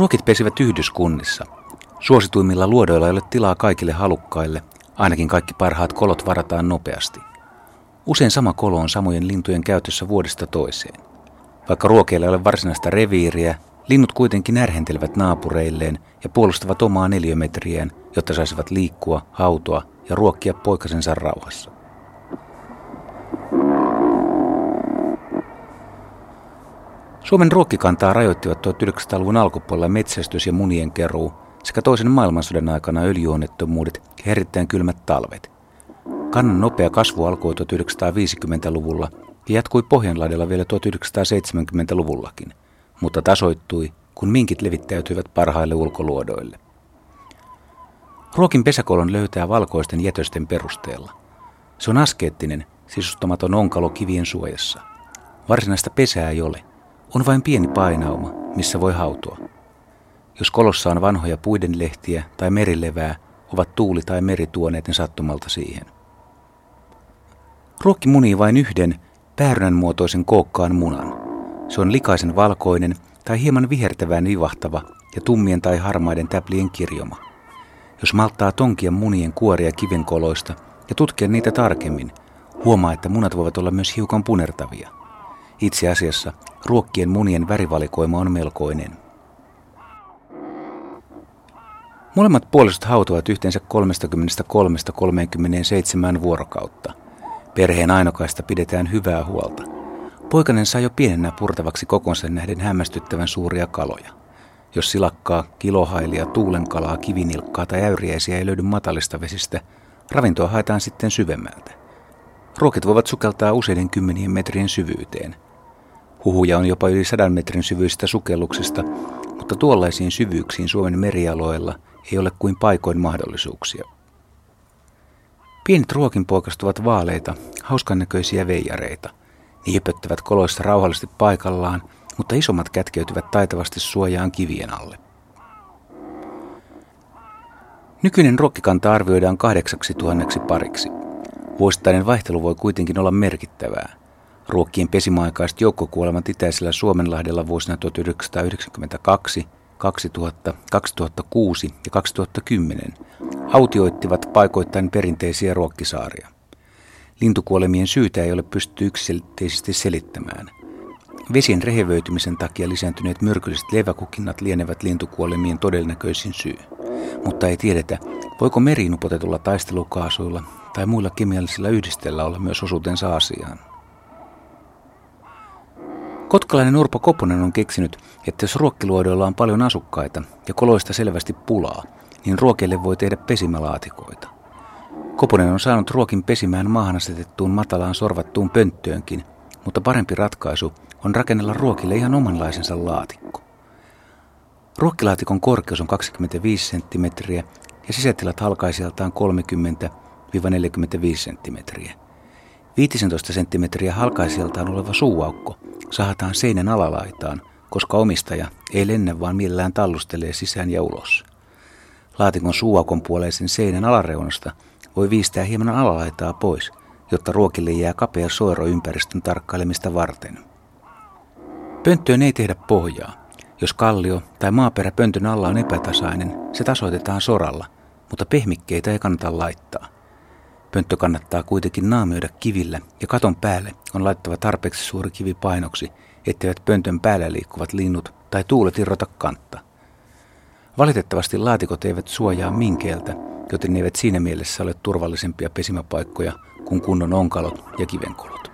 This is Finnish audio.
Ruokit pesivät yhdyskunnissa. Suosituimmilla luodoilla ei ole tilaa kaikille halukkaille, ainakin kaikki parhaat kolot varataan nopeasti. Usein sama kolo on samojen lintujen käytössä vuodesta toiseen. Vaikka ruokeilla ei ole varsinaista reviiriä, linnut kuitenkin närhentelevät naapureilleen ja puolustavat omaa neliömetriään, jotta saisivat liikkua, hautoa ja ruokkia poikasensa rauhassa. Suomen ruokkikantaa rajoittivat 1900-luvun alkupuolella metsästys ja munien keruu sekä toisen maailmansodan aikana öljyonnettomuudet ja erittäin kylmät talvet. Kannan nopea kasvu alkoi 1950-luvulla ja jatkui Pohjanlahdella vielä 1970-luvullakin, mutta tasoittui, kun minkit levittäytyivät parhaille ulkoluodoille. Ruokin pesäkolon löytää valkoisten jätösten perusteella. Se on askeettinen, sisustamaton onkalo kivien suojassa. Varsinaista pesää ei ole. On vain pieni painauma, missä voi hautua. Jos kolossa on vanhoja puiden lehtiä tai merilevää, ovat tuuli tai meri tuoneet ne sattumalta siihen. Ruokki munii vain yhden päärynän muotoisen kookkaan munan. Se on likaisen valkoinen tai hieman vihertävään vivahtava ja tummien tai harmaiden täplien kirjoma. Jos malttaa tonkia munien kuoria kivenkoloista ja tutkia niitä tarkemmin, huomaa, että munat voivat olla myös hiukan punertavia. Itse asiassa ruokkien munien värivalikoima on melkoinen. Molemmat puolisot hautuvat yhteensä 33-37 vuorokautta. Perheen ainokaista pidetään hyvää huolta. Poikanen sai jo pienenä purtavaksi kokonsa nähden hämmästyttävän suuria kaloja. Jos silakkaa, kilohailia, tuulenkalaa, kivinilkkaa tai äyriäisiä ei löydy matalista vesistä, ravintoa haetaan sitten syvemmältä. Ruokit voivat sukeltaa useiden kymmenien metrien syvyyteen. Huhuja on jopa yli sadan metrin syvyistä sukelluksista, mutta tuollaisiin syvyyksiin Suomen merialoilla ei ole kuin paikoin mahdollisuuksia. Pienet ruokinpoikaset ovat vaaleita, hauskan näköisiä veijareita. Ne jöpöttävät koloissa rauhallisesti paikallaan, mutta isommat kätkeytyvät taitavasti suojaan kivien alle. Nykyinen ruokkikanta arvioidaan kahdeksaksi tuhanneksi pariksi. Vuosittainen vaihtelu voi kuitenkin olla merkittävää. Ruokkien pesimäaikaiset joukkokuolemat itäisellä Suomenlahdella vuosina 1992, 2000, 2006 ja 2010 autioittivat paikoittain perinteisiä ruokkisaaria. Lintukuolemien syytä ei ole pystytty yksiselitteisesti selittämään. Vesien rehevöitymisen takia lisääntyneet myrkylliset leväkukinnat lienevät lintukuolemien todennäköisin syy. Mutta ei tiedetä, voiko meriin upotetulla taistelukaasuilla tai muilla kemiallisilla yhdistelillä olla myös osuutensa asiaan. Kotkalainen Urpo Koponen on keksinyt, että jos ruokkiluodoilla on paljon asukkaita ja koloista selvästi pulaa, niin ruokille voi tehdä pesimälaatikoita. Koponen on saanut ruokin pesimään maahan asetettuun matalaan sorvattuun pönttöönkin, mutta parempi ratkaisu on rakennella ruokille ihan omanlaisensa laatikko. Ruokkilaatikon korkeus on 25 cm ja sisätilat halkaisijaltaan 30-45 cm. 15 cm halkaisijaltaan oleva suuaukko sahataan seinän alalaitaan, koska omistaja ei lennä vaan millään tallustelee sisään ja ulos. Laatikon suuaukon puoleisen seinän alareunasta voi viistää hieman alalaitaa pois, jotta ruokille jää kapea soiro ympäristön tarkkailemista varten. Pönttöön ei tehdä pohjaa. Jos kallio tai maaperä pöntön alla on epätasainen, se tasoitetaan soralla, mutta pehmikkeitä ei kannata laittaa. Pönttö kannattaa kuitenkin naamioida kivillä ja katon päälle on laittava tarpeeksi suuri kivi painoksi, etteivät pöntön päällä liikkuvat linnut tai tuulet irrota kantta. Valitettavasti laatikot eivät suojaa minkeeltä, joten ne eivät siinä mielessä ole turvallisempia pesimäpaikkoja kuin kunnon onkalot ja kivenkolot.